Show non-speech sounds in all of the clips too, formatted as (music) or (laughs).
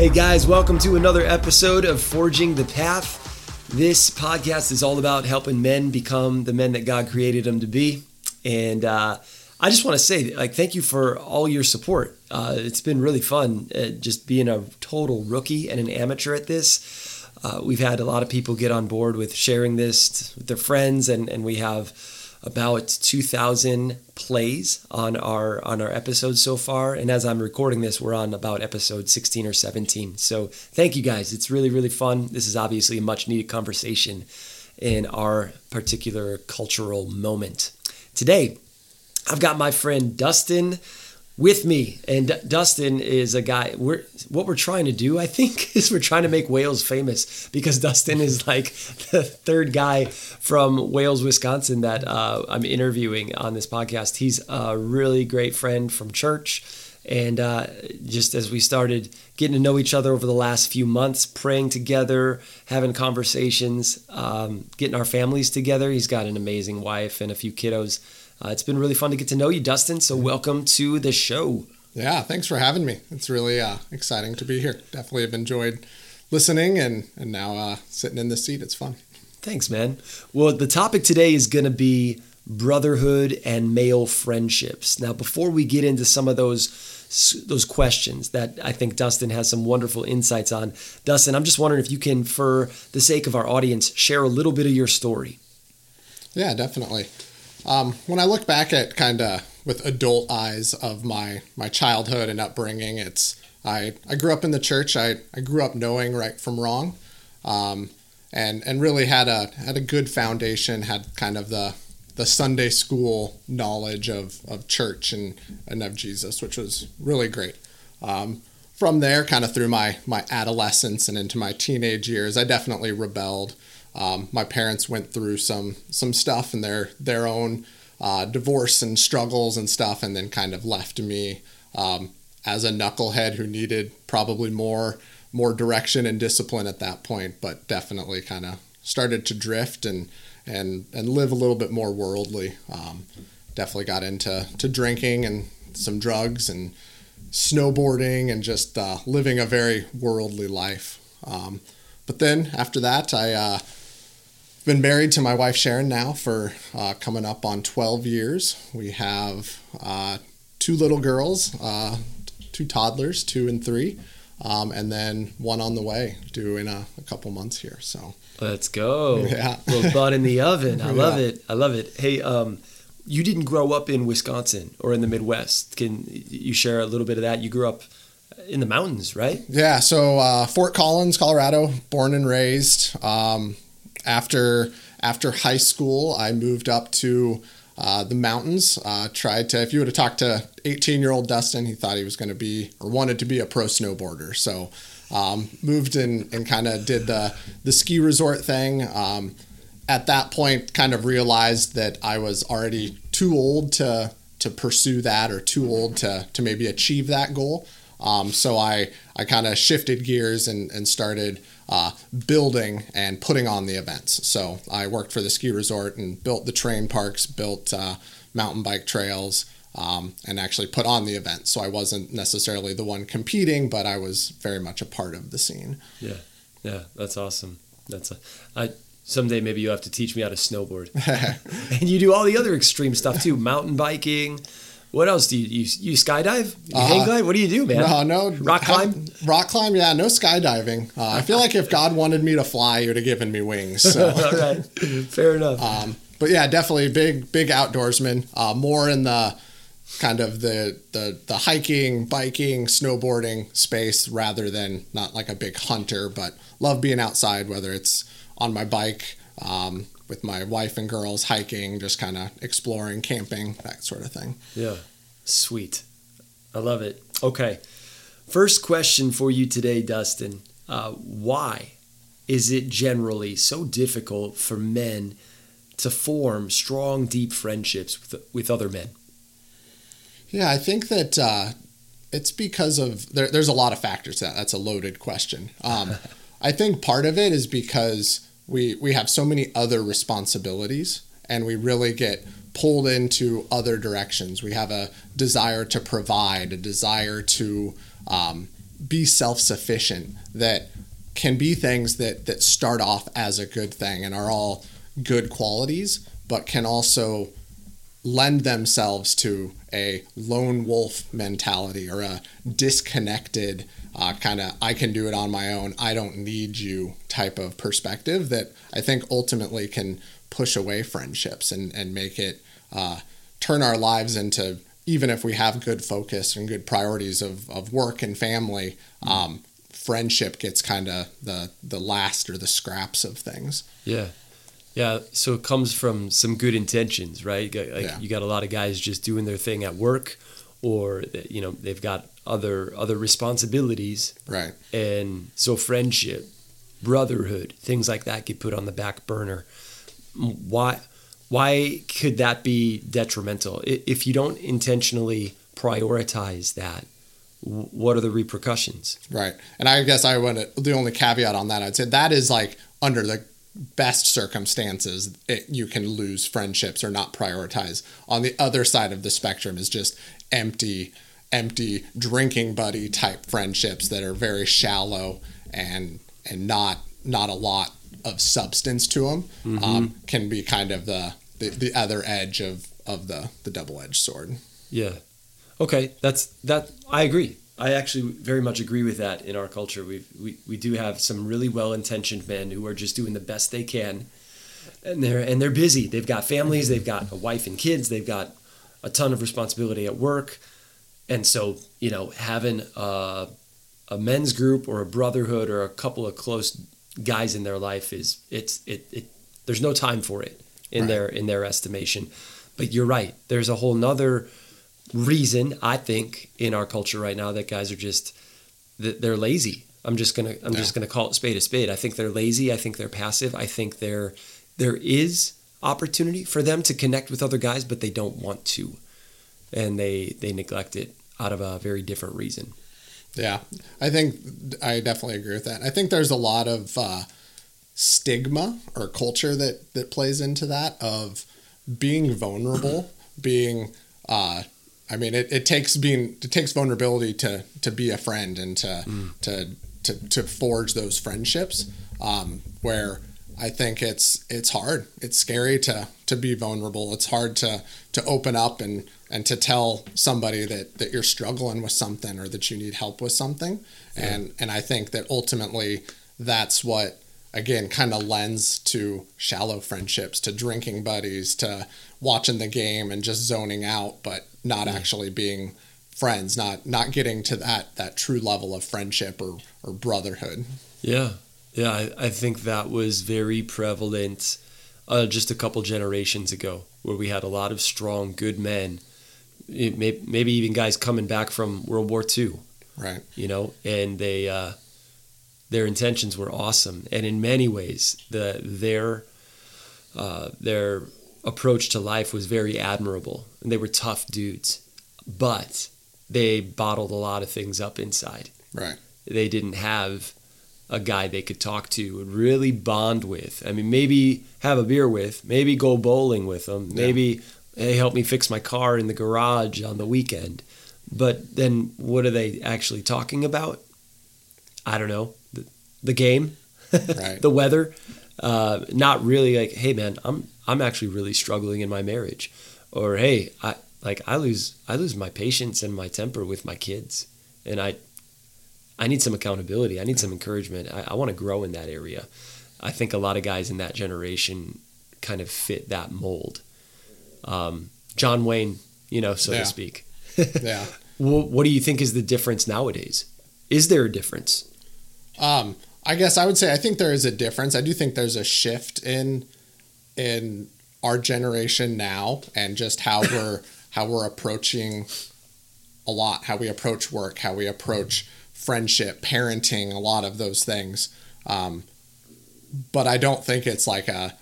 Hey guys, welcome to another episode of Forging the Path. This podcast is all about helping men become the men that God created them to be. And uh, I just want to say, like, thank you for all your support. Uh, it's been really fun uh, just being a total rookie and an amateur at this. Uh, we've had a lot of people get on board with sharing this with their friends, and, and we have about 2,000 plays on our on our episodes so far. And as I'm recording this, we're on about episode 16 or 17. So thank you guys. It's really really fun. This is obviously a much needed conversation in our particular cultural moment. Today, I've got my friend Dustin with me, and D- Dustin is a guy. We're what we're trying to do, I think, (laughs) is we're trying to make Wales famous because Dustin is like (laughs) the third guy from Wales, Wisconsin that uh, I'm interviewing on this podcast. He's a really great friend from church. And uh, just as we started getting to know each other over the last few months, praying together, having conversations, um, getting our families together, he's got an amazing wife and a few kiddos uh, it's been really fun to get to know you, Dustin. So welcome to the show. Yeah, thanks for having me. It's really uh, exciting to be here. Definitely have enjoyed listening and and now uh, sitting in this seat. It's fun. Thanks, man. Well, the topic today is going to be brotherhood and male friendships. Now, before we get into some of those those questions that I think Dustin has some wonderful insights on, Dustin, I'm just wondering if you can, for the sake of our audience, share a little bit of your story. Yeah, definitely. Um, when I look back at kind of with adult eyes of my my childhood and upbringing, it's I I grew up in the church. I I grew up knowing right from wrong, um, and and really had a had a good foundation. Had kind of the the Sunday school knowledge of of church and and of Jesus, which was really great. Um, from there, kind of through my my adolescence and into my teenage years, I definitely rebelled um, my parents went through some some stuff in their their own uh, divorce and struggles and stuff, and then kind of left me um, as a knucklehead who needed probably more more direction and discipline at that point, but definitely kind of started to drift and and and live a little bit more worldly. Um, definitely got into to drinking and some drugs and snowboarding and just uh, living a very worldly life. Um, but then after that, I uh, been married to my wife Sharon now for uh, coming up on 12 years. We have uh, two little girls, uh, two toddlers, two and three, um, and then one on the way, due in a, a, couple months here. So let's go. Yeah, (laughs) little bud in the oven. I love yeah. it. I love it. Hey, um, you didn't grow up in Wisconsin or in the Midwest. Can you share a little bit of that? You grew up in the mountains, right? Yeah. So uh, Fort Collins, Colorado, born and raised. Um, after after high school, I moved up to uh, the mountains. Uh, tried to, if you would have talked to 18 year old Dustin, he thought he was going to be or wanted to be a pro snowboarder. So um, moved in and kind of did the the ski resort thing. Um, at that point, kind of realized that I was already too old to to pursue that or too old to to maybe achieve that goal. Um, so I I kind of shifted gears and and started uh, building and putting on the events. So I worked for the ski resort and built the terrain parks, built uh, mountain bike trails, um, and actually put on the event. So I wasn't necessarily the one competing, but I was very much a part of the scene. Yeah, yeah, that's awesome. That's a, I someday maybe you have to teach me how to snowboard. (laughs) and you do all the other extreme stuff too, mountain biking. What else do you you, you skydive? You uh, hang glide? What do you do, man? No, no. Rock climb? rock climb? Yeah, no skydiving. Uh, I feel like if God wanted me to fly, He would have given me wings. So. (laughs) All right, fair enough. Um, but yeah, definitely big big outdoorsman. Uh, more in the kind of the, the the hiking, biking, snowboarding space rather than not like a big hunter, but love being outside, whether it's on my bike. Um, with my wife and girls hiking, just kind of exploring, camping, that sort of thing. Yeah, sweet. I love it. Okay. First question for you today, Dustin. Uh, why is it generally so difficult for men to form strong, deep friendships with, with other men? Yeah, I think that uh, it's because of there, there's a lot of factors that that's a loaded question. Um, (laughs) I think part of it is because we we have so many other responsibilities and we really get pulled into other directions. We have a desire to provide, a desire to um, be self-sufficient that can be things that that start off as a good thing and are all good qualities but can also lend themselves to a lone wolf mentality or a disconnected uh, kind of I can do it on my own, I don't need you type of perspective that I think ultimately can push away friendships and, and make it uh, turn our lives into, even if we have good focus and good priorities of, of work and family, um, friendship gets kind of the, the last or the scraps of things. Yeah. Yeah, so it comes from some good intentions, right? Like, yeah. you got a lot of guys just doing their thing at work, or you know they've got other other responsibilities, right? And so friendship, brotherhood, things like that get put on the back burner. Why? Why could that be detrimental if you don't intentionally prioritize that? What are the repercussions? Right, and I guess I would the only caveat on that I'd say that is like under the best circumstances it, you can lose friendships or not prioritize on the other side of the spectrum is just empty empty drinking buddy type friendships that are very shallow and and not not a lot of substance to them mm-hmm. um, can be kind of the, the the other edge of of the the double edged sword yeah okay that's that i agree I actually very much agree with that in our culture. we we, we do have some really well intentioned men who are just doing the best they can. And they're and they're busy. They've got families, they've got a wife and kids, they've got a ton of responsibility at work. And so, you know, having a, a men's group or a brotherhood or a couple of close guys in their life is it's it, it there's no time for it in right. their in their estimation. But you're right. There's a whole nother reason I think in our culture right now that guys are just that they're lazy. I'm just gonna I'm yeah. just gonna call it spade a spade. I think they're lazy. I think they're passive. I think there there is opportunity for them to connect with other guys, but they don't want to, and they they neglect it out of a very different reason. Yeah, I think I definitely agree with that. I think there's a lot of uh, stigma or culture that that plays into that of being vulnerable, (clears throat) being uh, I mean, it, it takes being it takes vulnerability to to be a friend and to mm. to, to to forge those friendships. Um, where I think it's it's hard. It's scary to to be vulnerable. It's hard to to open up and and to tell somebody that that you're struggling with something or that you need help with something. Yeah. And and I think that ultimately that's what again kind of lends to shallow friendships, to drinking buddies, to watching the game and just zoning out, but not yeah. actually being friends, not not getting to that that true level of friendship or or brotherhood. Yeah, yeah, I, I think that was very prevalent uh, just a couple generations ago, where we had a lot of strong, good men, may, maybe even guys coming back from World War II. Right. You know, and they uh, their intentions were awesome, and in many ways, the their uh, their approach to life was very admirable and they were tough dudes but they bottled a lot of things up inside right they didn't have a guy they could talk to and really bond with. I mean maybe have a beer with maybe go bowling with them maybe yeah. hey help me fix my car in the garage on the weekend. But then what are they actually talking about? I don't know. The, the game right. (laughs) the weather uh, not really like hey man i'm I'm actually really struggling in my marriage, or hey, I like I lose I lose my patience and my temper with my kids, and I I need some accountability. I need some encouragement. I, I want to grow in that area. I think a lot of guys in that generation kind of fit that mold. Um, John Wayne, you know, so yeah. to speak. (laughs) yeah. (laughs) Well, what do you think is the difference nowadays? Is there a difference? Um, I guess I would say I think there is a difference. I do think there's a shift in in our generation now and just how we're how we're approaching a lot how we approach work how we approach friendship parenting a lot of those things. Um, but i don't think it's like a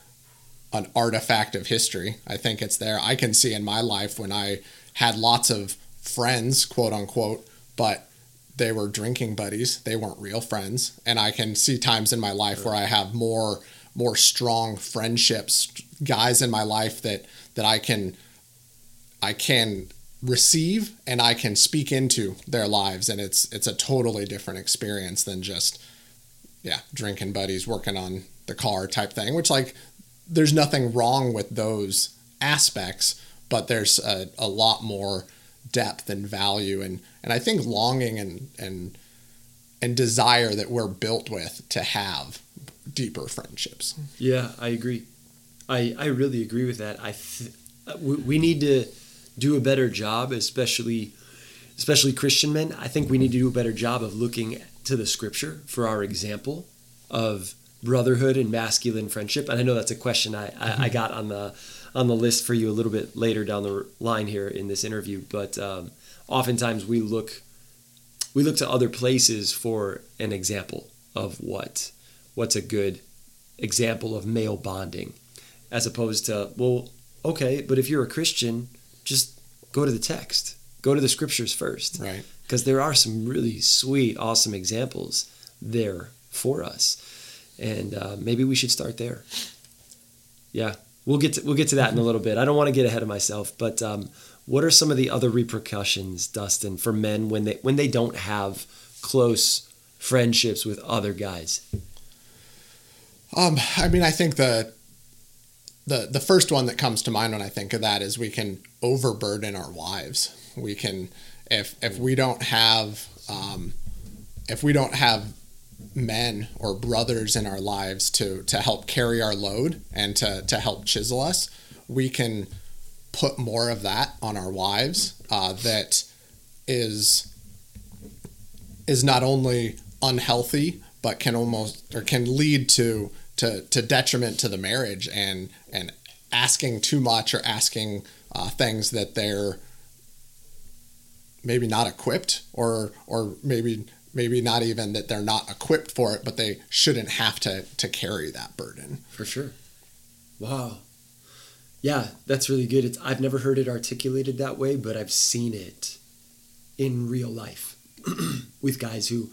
an artifact of history. I think it's there. I can see in my life when i had lots of friends quote unquote but they were drinking buddies. They weren't real friends. And i can see times in my life where i have more more strong friendships, guys in my life that that I can I can receive and I can speak into their lives and it's it's a totally different experience than just yeah, drinking buddies working on the car type thing, which like there's nothing wrong with those aspects, but there's a, a lot more depth and value and and I think longing and and and desire that we're built with to have deeper friendships. Yeah, I agree. I I really agree with that. I th- we, we need to do a better job, especially especially Christian men. I think we need to do a better job of looking to the Scripture for our example of brotherhood and masculine friendship. And I know that's a question I, mm-hmm. I, I, got on the on the list for you a little bit later down the line here in this interview. But um, oftentimes we look we look to other places for an example of what what's a good example of male bonding, as opposed to well, okay, but if you're a Christian, just go to the text, go to the scriptures first, right? Because there are some really sweet, awesome examples there for us, and uh, maybe we should start there. Yeah, we'll get to, we'll get to that in a little bit. I don't want to get ahead of myself, but um, what are some of the other repercussions, Dustin, for men when they when they don't have close friendships with other guys? Um, I mean, I think the the the first one that comes to mind when I think of that is we can overburden our wives. We can if if we don't have um, if we don't have men or brothers in our lives to to help carry our load and to to help chisel us, we can put more of that on our wives. Uh, that is is not only unhealthy but can almost or can lead to to to detriment to the marriage and and asking too much or asking uh, things that they're maybe not equipped or or maybe maybe not even that they're not equipped for it but they shouldn't have to to carry that burden. For sure. Wow. Yeah that's really good. It's i've never heard it articulated that way but i've seen it in real life (clears throat) with guys who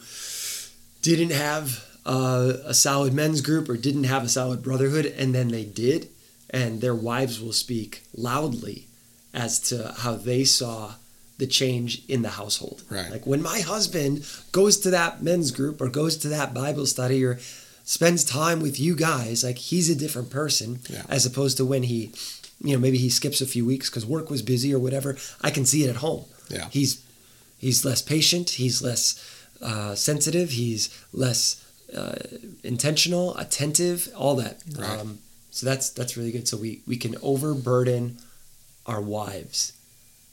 didn't have uh, a solid men's group or didn't have a solid brotherhood, and then they did, and their wives will speak loudly as to how they saw the change in the household. Right. Like when my husband goes to that men's group or goes to that Bible study or spends time with you guys, like he's a different person yeah. as opposed to when he, you know, maybe he skips a few weeks because work was busy or whatever. I can see it at home. Yeah. He's he's less patient. He's less uh, sensitive. He's less uh, intentional, attentive, all that. Right. Um, so that's that's really good. So we we can overburden our wives.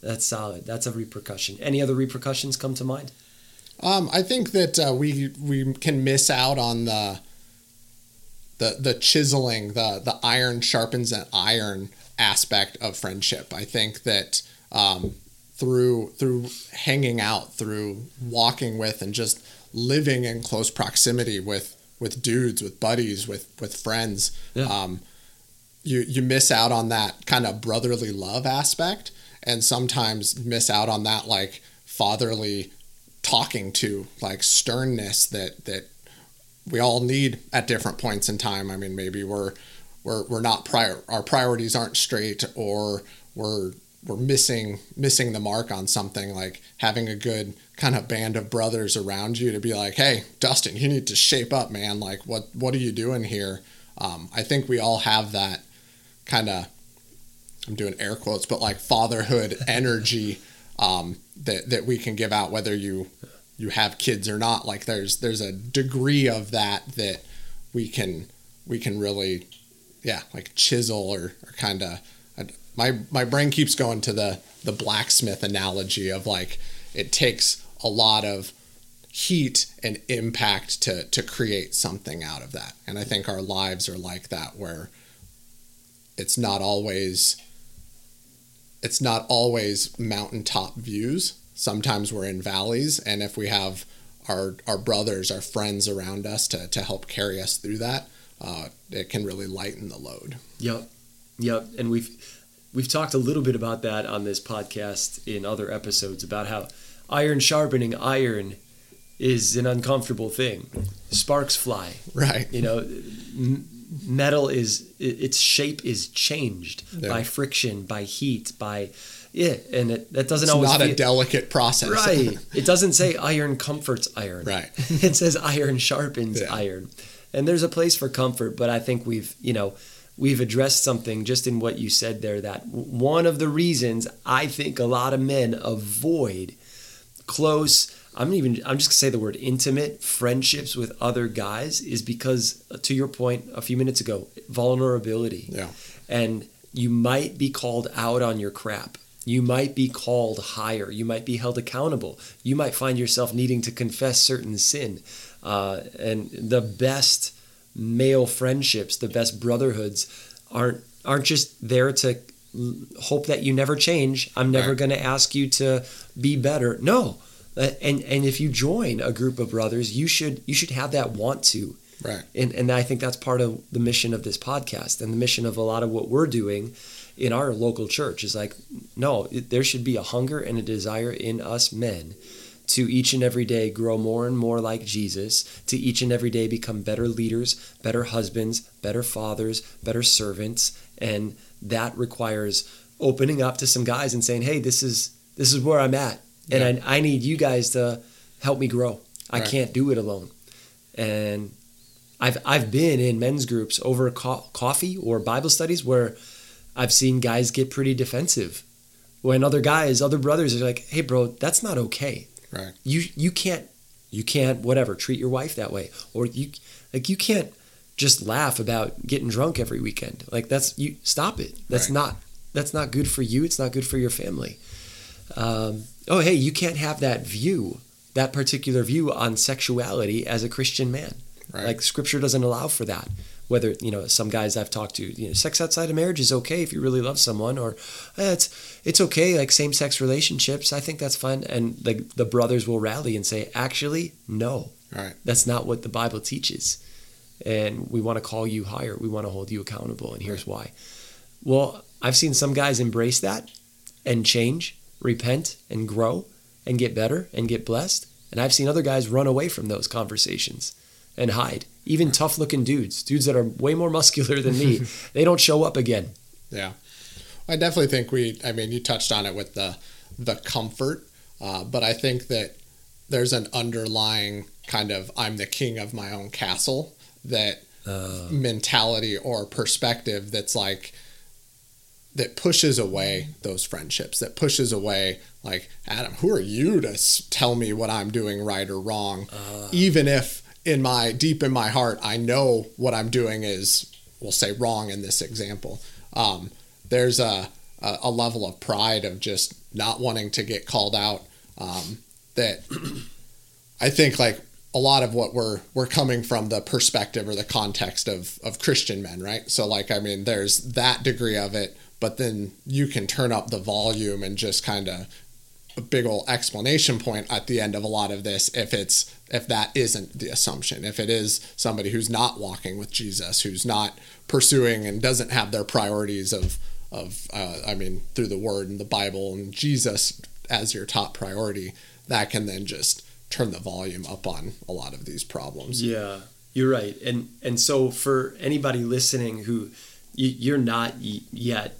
That's solid. That's a repercussion. Any other repercussions come to mind? Um, I think that uh, we we can miss out on the the the chiseling, the the iron sharpens an iron aspect of friendship. I think that um, through through hanging out, through walking with, and just living in close proximity with with dudes, with buddies, with with friends. Yeah. Um, you you miss out on that kind of brotherly love aspect, and sometimes miss out on that like fatherly talking to, like sternness that that we all need at different points in time. I mean, maybe we're we're we're not prior our priorities aren't straight, or we're we're missing missing the mark on something like having a good kind of band of brothers around you to be like hey dustin you need to shape up man. Like what what are you doing here? Um, i think we all have that kind of i'm doing air quotes but like fatherhood (laughs) energy um, that that we can give out whether you you have kids or not. Like there's there's a degree of that that we can we can really yeah like chisel or, or kind of my my brain keeps going to the the blacksmith analogy of like it takes a lot of heat and impact to to create something out of that. And I think our lives are like that where it's not always it's not always mountaintop views. Sometimes we're in valleys and if we have our our brothers, our friends around us to to help carry us through that, uh, it can really lighten the load. Yep. Yep. And we've we've talked a little bit about that on this podcast in other episodes about how iron sharpening iron is an uncomfortable thing. Sparks fly. Right. You know, n- metal is its shape is changed Yeah. by friction, by heat, by yeah, and it, that doesn't It's always not a delicate process. right. (laughs) It doesn't say iron comforts iron. Right. (laughs) it says iron sharpens Yeah. iron, and there's a place for comfort. But I think we've you know we've addressed something just in what you said there that one of the reasons I think a lot of men avoid close I'm even I'm just gonna say the word intimate friendships with other guys is because uh, to your point a few minutes ago vulnerability. Yeah. and you might be called out on your crap. You might be called higher. You might be held accountable. You might find yourself needing to confess certain sin. Uh, and the best male friendships the best brotherhoods aren't aren't just there to hope that you never change i'm never Right. going to ask you to be better no Uh, and and if you join a group of brothers you should you should have that want to Right. and, and I think that's part of the mission of this podcast and the mission of a lot of what we're doing in our local church is like, no, there should be a hunger and a desire in us men to each and every day grow more and more like Jesus, to each and every day become better leaders, better husbands, better fathers, better servants. And that requires opening up to some guys and saying, hey, this is this is where I'm at. And I, I need you guys to help me grow. I Right. can't do it alone. And I've I've been in men's groups over co- coffee or Bible studies where I've seen guys get pretty defensive. When other guys, other brothers are like, "Hey, bro, that's not okay. Right. You you can't you can't whatever treat your wife that way, or you like you can't just laugh about getting drunk every weekend. Like that's you stop it. That's Right. not that's not good for you. It's not good for your family. Um, oh, hey, you can't have that view, that particular view on sexuality as a Christian man. Right. Like Scripture doesn't allow for that. Whether you know some guys I've talked to, you know, sex outside of marriage is okay if you really love someone, or eh, it's it's okay like same sex relationships. I think that's fun, and like the brothers will rally and say, actually, no, Right. that's not what the Bible teaches, and we want to call you higher. We want to hold you accountable, and here's why. Well, I've seen some guys embrace that and change, repent, and grow, and get better and get blessed, and I've seen other guys run away from those conversations and hide. Even tough looking dudes, dudes that are way more muscular than me, (laughs) they don't show up again. Yeah, I definitely think we. I mean, you touched on it with the the comfort, uh, but I think that there's an underlying kind of I'm the king of my own castle that Uh, mentality or perspective that's like that pushes away those friendships that pushes away like adam who are you to tell me what i'm doing right or wrong even if in my deep in my heart i know what i'm doing is we'll say wrong in this example um, there's a, a a level of pride of just not wanting to get called out um, that (clears throat) I think like a lot of what we're we're coming from the perspective or the context of of Christian men, right? So like I mean, there's that degree of it, but then you can turn up the volume and just kind of a big old explanation point at the end of a lot of this if it's if that isn't the assumption if it is somebody who's not walking with jesus who's not pursuing and doesn't have their priorities of of uh, i mean through the word and the bible and jesus as your top priority that can then just turn the volume up on a lot of these problems Yeah, you're right. And and so for anybody listening who you're not yet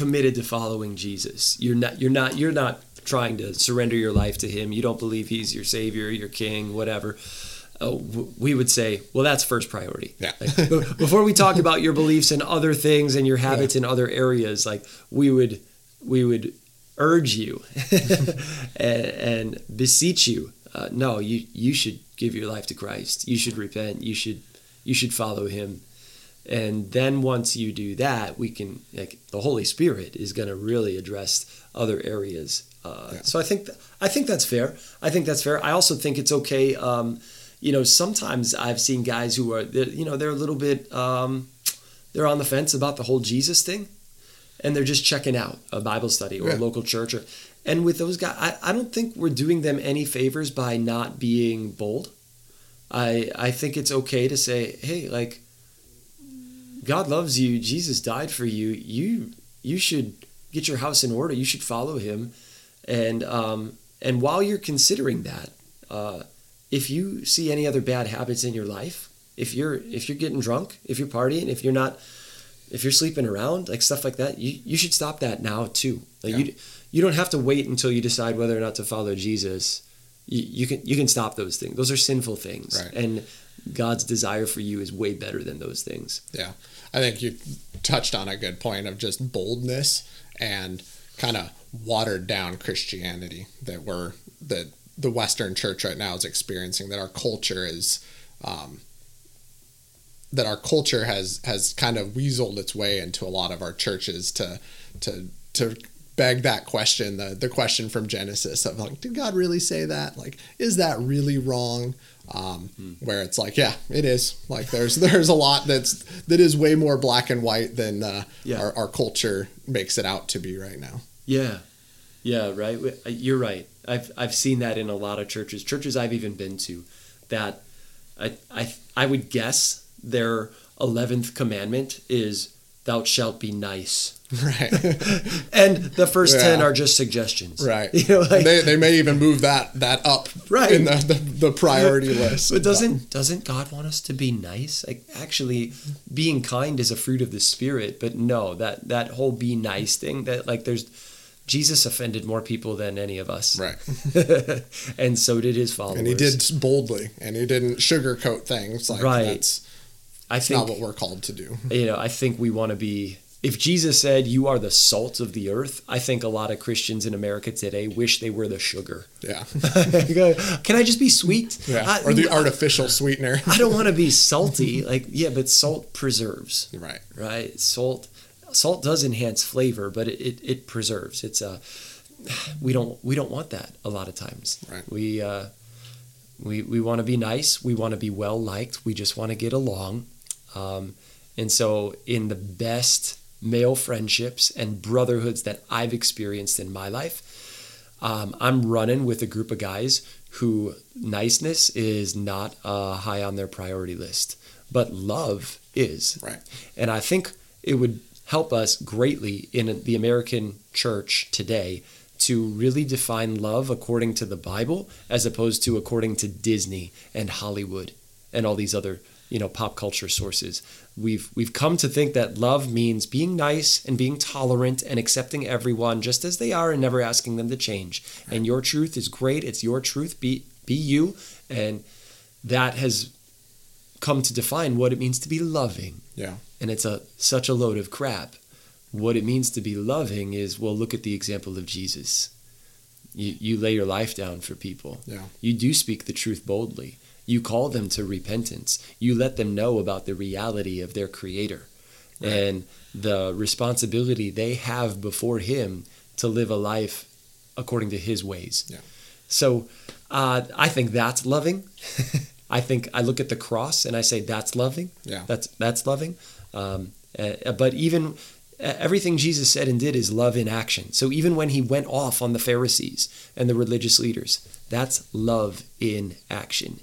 committed to following Jesus, you're not you're not you're not trying to surrender your life to Him. You don't believe He's your Savior, your King, whatever. Uh, we would say, well, that's first priority. Yeah. Like, before we talk about your beliefs and other things and your habits in other areas, like we would we would urge you (laughs) and, and beseech you. Uh, no, you you should give your life to Christ. You should repent. You should you should follow Him. And then once you do that, we can like the Holy Spirit is going to really address other areas. Uh, Yeah. So I think th- I think that's fair. I think that's fair. I also think it's okay. Um, you know, sometimes I've seen guys who are you know they're a little bit um, they're on the fence about the whole Jesus thing, and they're just checking out a Bible study or a local church. Or, and with those guys, I, I don't think we're doing them any favors by not being bold. I I think it's okay to say, hey, like God loves you, Jesus died for you. You you should get your house in order. You should follow Him, and um, and while you're considering that, uh, if you see any other bad habits in your life, if you're if you're getting drunk, if you're partying, if you're not if you're sleeping around, like stuff like that, you, you should stop that now too. Like Yeah. you you don't have to wait until you decide whether or not to follow Jesus. You, you can you can stop those things. Those are sinful things, Right. and God's desire for you is way better than those things. Yeah. I think you touched on a good point of just boldness and kind of watered down Christianity that we're that the Western church right now is experiencing that our culture is um, that our culture has has kind of weaseled its way into a lot of our churches to to to beg that question the the question from Genesis of like did God really say that like is that really wrong um, where it's like yeah it is like there's (laughs) there's a lot that's that is way more black and white than uh, Yeah. our, our culture makes it out to be right now Yeah, yeah, right. uh, You're right. I've I've seen that in a lot of churches, churches I've even been to, that I I I would guess their eleventh commandment is "Thou shalt be nice," right (laughs) and the first ten are just suggestions. right (laughs) You know, like, they, they may even move that that up Right. in the, the, the priority (laughs) list But doesn't doesn't God want us to be nice? Like actually, being kind is a fruit of the spirit. But no, that that whole be nice thing that like there's Jesus offended more people than any of us, right and so did his followers. and he did boldly and he didn't sugarcoat things like Right. that's I it's think not what we're called to do you know. I think we want to be. If Jesus said, "You are the salt of the earth," I think a lot of Christians in America today wish they were the sugar. yeah (laughs) Can I just be sweet? yeah I- or the artificial sweetener I don't want to be salty. Like, yeah, but salt preserves. right right? Salt salt does enhance flavor, but it, it, it preserves. It's a we don't we don't want that a lot of times. Right. We uh, we we want to be nice. We want to be well liked. We just want to get along. Um, and so, in the best male friendships and brotherhoods that I've experienced in my life, um, I'm running with a group of guys who niceness is not uh, high on their priority list, but love is. right And I think it would help us greatly in the American church today to really define love according to the Bible as opposed to according to Disney and Hollywood and all these other, you know, pop culture sources. We've we've come to think that love means being nice and being tolerant and accepting everyone just as they are and never asking them to change. And your truth is great. It's your truth. Be be you and that has come to define what it means to be loving yeah and it's a such a load of crap. What it means to be loving is well, look at the example of Jesus. You you lay your life down for people. yeah You do speak the truth boldly. You call them to repentance. You let them know about the reality of their creator Right. and the responsibility they have before him to live a life according to his ways. Yeah. So uh, I think that's loving. (laughs) I think I look at the cross and I say that's loving. yeah That's that's loving. Um, uh, but even uh, everything Jesus said and did is love in action. So even when he went off on the Pharisees and the religious leaders, that's love in action.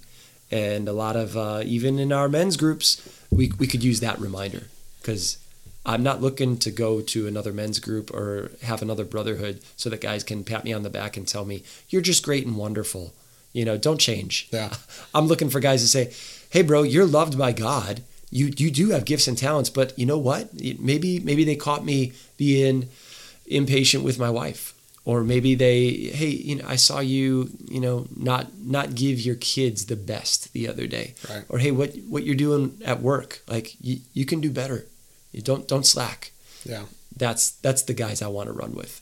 And a lot of uh, even in our men's groups, we we could use that reminder because I'm not looking to go to another men's group or have another brotherhood so that guys can pat me on the back and tell me you're just great and wonderful. You know, don't change. Yeah. (laughs) I'm looking for guys to say, "Hey, bro, you're loved by God. You you do have gifts and talents, but you know what? Maybe maybe they caught me being impatient with my wife, or maybe they, hey, you know, I saw you, you know, not not give your kids the best the other day, Right. or hey, what what you're doing at work, like you, you can do better. You don't don't slack. Yeah. That's that's the guys I want to run with.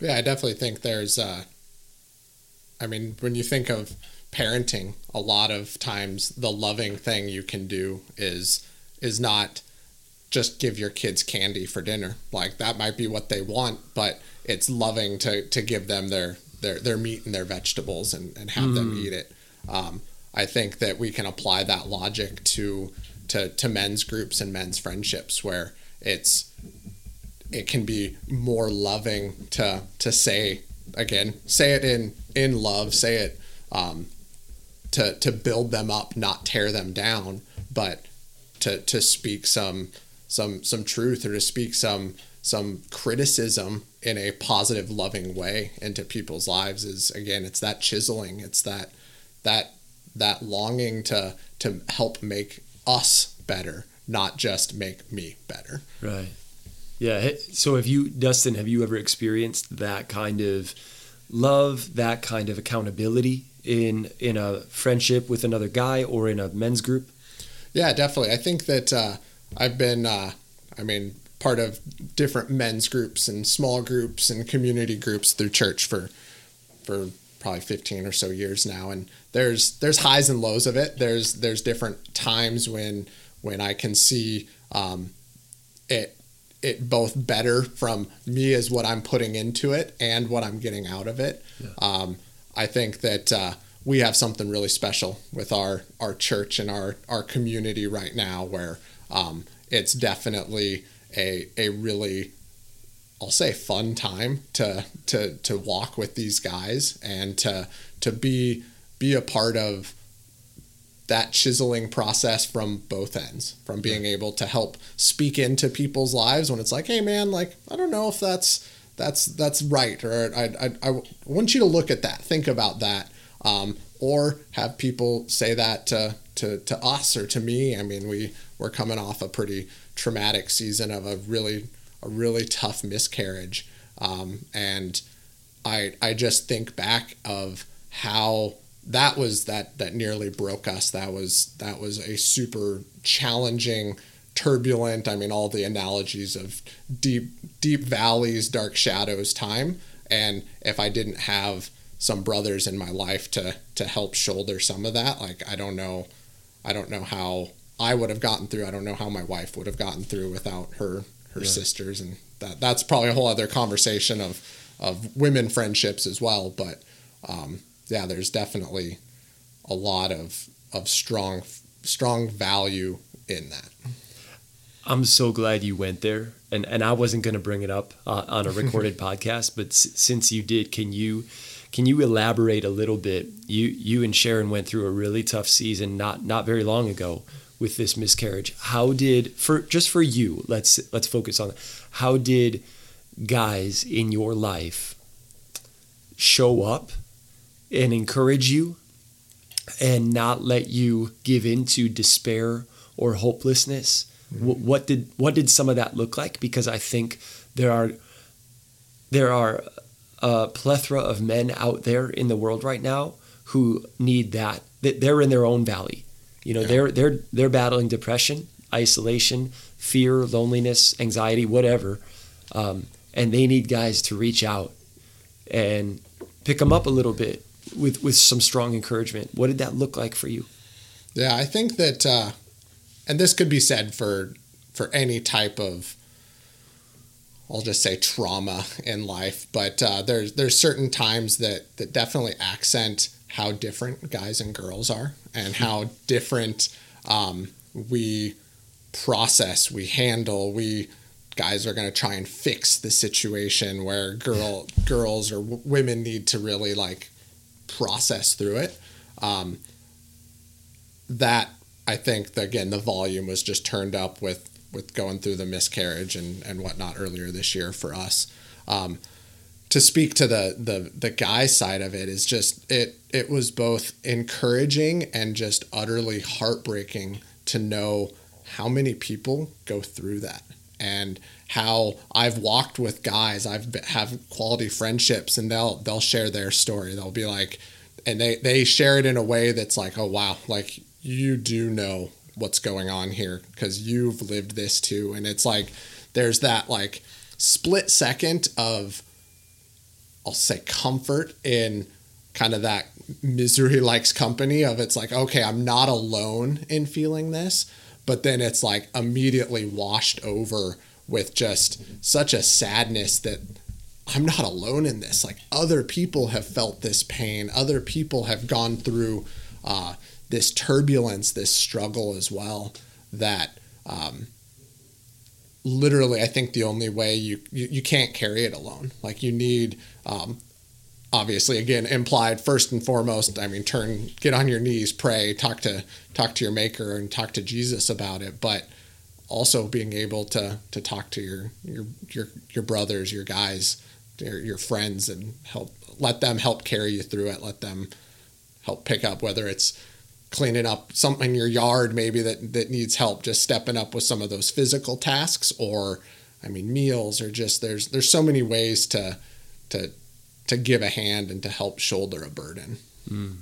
Yeah, I definitely think there's. Uh, I mean, when you think of parenting, a lot of times the loving thing you can do is is not just give your kids candy for dinner. Like that might be what they want, but it's loving to to give them their their their meat and their vegetables and and have them eat it. Um, I think that we can apply that logic to to to men's groups and men's friendships where it's it can be more loving to to say again say it in in love say it um, to to build them up not tear them down but to to speak some some some truth or to speak some some criticism in a positive loving way into people's lives is again it's that chiseling it's that that that longing to to help make us better, not just make me better. Right. Yeah. So have you, Dustin, have you ever experienced that kind of love, that kind of accountability in in a friendship with another guy or in a men's group? Yeah, definitely. I think that uh, I've been, uh, I mean, part of different men's groups and small groups and community groups through church for for probably 15 or so years now and there's there's highs and lows of it there's there's different times when when I can see um, it it both better from me as what I'm putting into it and what I'm getting out of it. Yeah. Um, I think that uh, we have something really special with our our church and our our community right now, where um, it's definitely a a really I'll say fun time to to to walk with these guys and to to be be a part of that chiseling process from both ends from being able to help speak into people's lives when it's like hey man like i don't know if that's that's that's right or i i, I want you to look at that think about that um, or have people say that to, to to us or to me. I mean we we're coming off a pretty traumatic season of a really a really tough miscarriage um, and i i just think back of how that was that that nearly broke us. That was that was a super challenging, turbulent. I mean, all the analogies of deep deep valleys, dark shadows time. And if I didn't have some brothers in my life to to help shoulder some of that, like I don't know, I don't know how I would have gotten through. I don't know how my wife would have gotten through without her her yeah. sisters, and that that's probably a whole other conversation of of women friendships as well. But um, yeah, there's definitely a lot of of strong strong value in that. I'm so glad you went there, and and I wasn't going to bring it up uh, on a recorded (laughs) podcast, but s- since you did, can you can you elaborate a little bit? You you and Sharon went through a really tough season not not very long ago with this miscarriage. How did for just for you? Let's let's focus on how did guys in your life show up and encourage you and not let you give in to despair or hopelessness. Mm-hmm. What did what did some of that look like? Because I think there are there are a plethora of men out there in the world right now who need that. They're in their own valley. You know, yeah. they're they're they're battling depression, isolation, fear, loneliness, anxiety, whatever, um, and they need guys to reach out and pick them up a little bit with with some strong encouragement. What did that look like for you? Yeah, I think that, uh, and this could be said for for any type of, I'll just say trauma in life, but uh, there's there's certain times that that definitely accent how different guys and girls are, and how different um, we process, we handle, we guys are going to try and fix the situation where girl girls or w- women need to really like process through it. Um, that I think that, again the volume was just turned up with with going through the miscarriage and and whatnot earlier this year for us. Um, to speak to the the the guy side of it is just it it was both encouraging and just utterly heartbreaking to know how many people go through that and how I've walked with guys, I've have quality friendships, and they'll they'll share their story. They'll be like, and they they share it in a way that's like, oh wow, like you do know what's going on here because you've lived this too, and it's like there's that like split second of I'll say comfort in kind of that misery likes company of it's like okay i'm not alone in feeling this but then it's like immediately washed over with just such a sadness that I'm not alone in this. Like other people have felt this pain, other people have gone through uh, this turbulence, this struggle as well. That um, literally, I think the only way you, you, you can't carry it alone. Like you need, um, obviously, again, implied first and foremost. I mean, turn, get on your knees, pray, talk to talk to your Maker, and talk to Jesus about it. But also being able to to talk to your your your your brothers, your guys, your, your friends, and help let them help carry you through it. Let them help pick up whether it's cleaning up something in your yard maybe that that needs help just stepping up with some of those physical tasks or i mean meals or just there's there's so many ways to to to give a hand and to help shoulder a burden. Mm.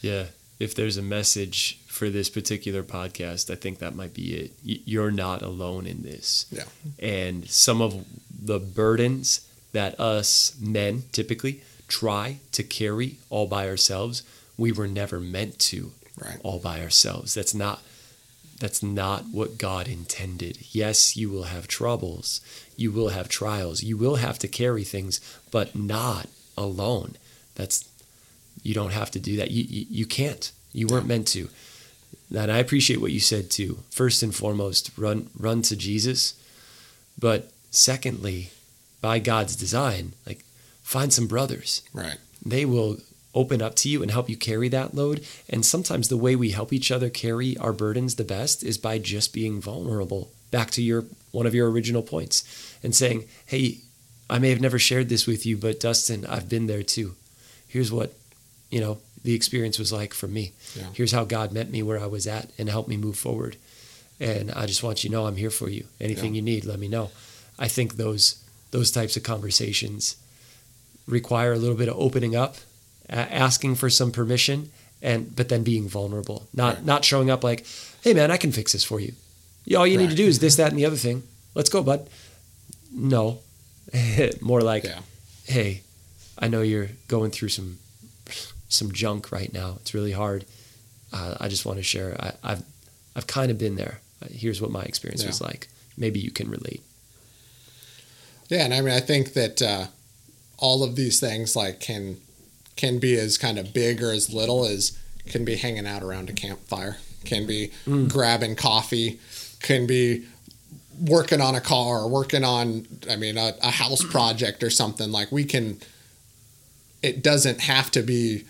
yeah. If there's a message for this particular podcast i think that might be it. You're not alone in this. Yeah. And some of the burdens that us men typically try to carry all by ourselves we were never meant to right. all by ourselves. That's not that's not what God intended. Yes, you will have troubles. You will have trials. You will have to carry things, but not alone. That's you don't have to do that. You you, you can't. You weren't meant to. And I appreciate what you said too. First and foremost, run run to Jesus. But secondly, by God's design, like find some brothers. Right. They will open up to you and help you carry that load. And sometimes the way we help each other carry our burdens the best is by just being vulnerable. Back to your one of your original points and saying, "Hey, I may have never shared this with you, but Dustin, I've been there too. Here's what, you know, the experience was like for me. Yeah. Here's how God met me where I was at and helped me move forward. And I just want you to know I'm here for you. Anything yeah. you need, let me know." I think those those types of conversations require a little bit of opening up asking for some permission and but then being vulnerable not right. not showing up like hey man i can fix this for you. All you right. need to do is this that and the other thing. Let's go bud. No. (laughs) More like yeah. hey i know you're going through some some junk right now. It's really hard. Uh, i just want to share I, have i've kind of been there. Here's what my experience yeah. was like. Maybe you can relate. Yeah and i mean i think that uh, all of these things like can can be as kind of big or as little as can be hanging out around a campfire, can be mm. grabbing coffee, can be working on a car, working on, I mean, a, a house (clears throat) project or something. Like we can, it doesn't have to be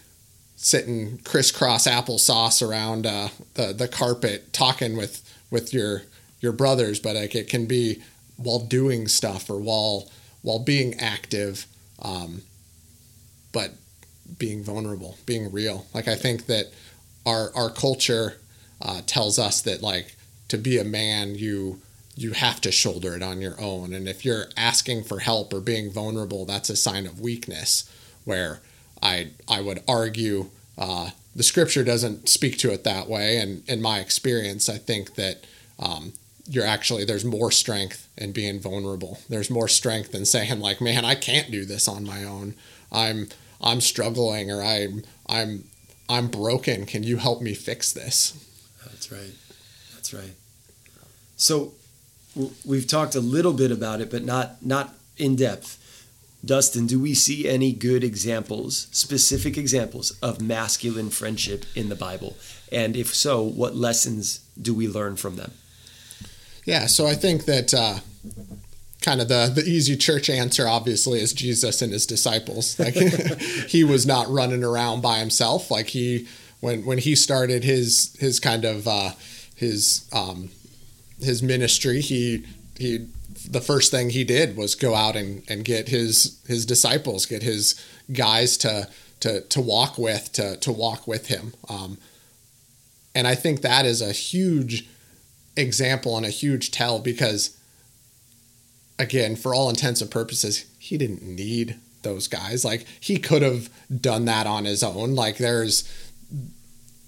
sitting crisscross applesauce around uh, the the carpet talking with with your your brothers, but like it can be while doing stuff or while while being active. Um, but being vulnerable, being real. Like I think that our our culture uh, tells us that like to be a man, you you have to shoulder it on your own, and if you're asking for help or being vulnerable, that's a sign of weakness. Where I I would argue uh, the scripture doesn't speak to it that way, and in my experience, I think that. Um, you're actually there's more strength in being vulnerable. There's more strength in saying like, man, I can't do this on my own. I'm I'm struggling or I'm I'm I'm broken. Can you help me fix this? That's right. That's right. So we've talked a little bit about it, but not not in depth. Dustin, do we see any good examples, specific examples of masculine friendship in the Bible? And if so, what lessons do we learn from them? Yeah, so I think that uh, kind of the the easy church answer obviously is Jesus and his disciples. Like (laughs) he was not running around by himself. Like he when when he started his his kind of uh, his um, his ministry, he he the first thing he did was go out and, and get his his disciples, get his guys to to to walk with to to walk with him. Um, and I think that is a huge example and a huge tell because again, for all intents and purposes, he didn't need those guys. Like he could have done that on his own. Like there's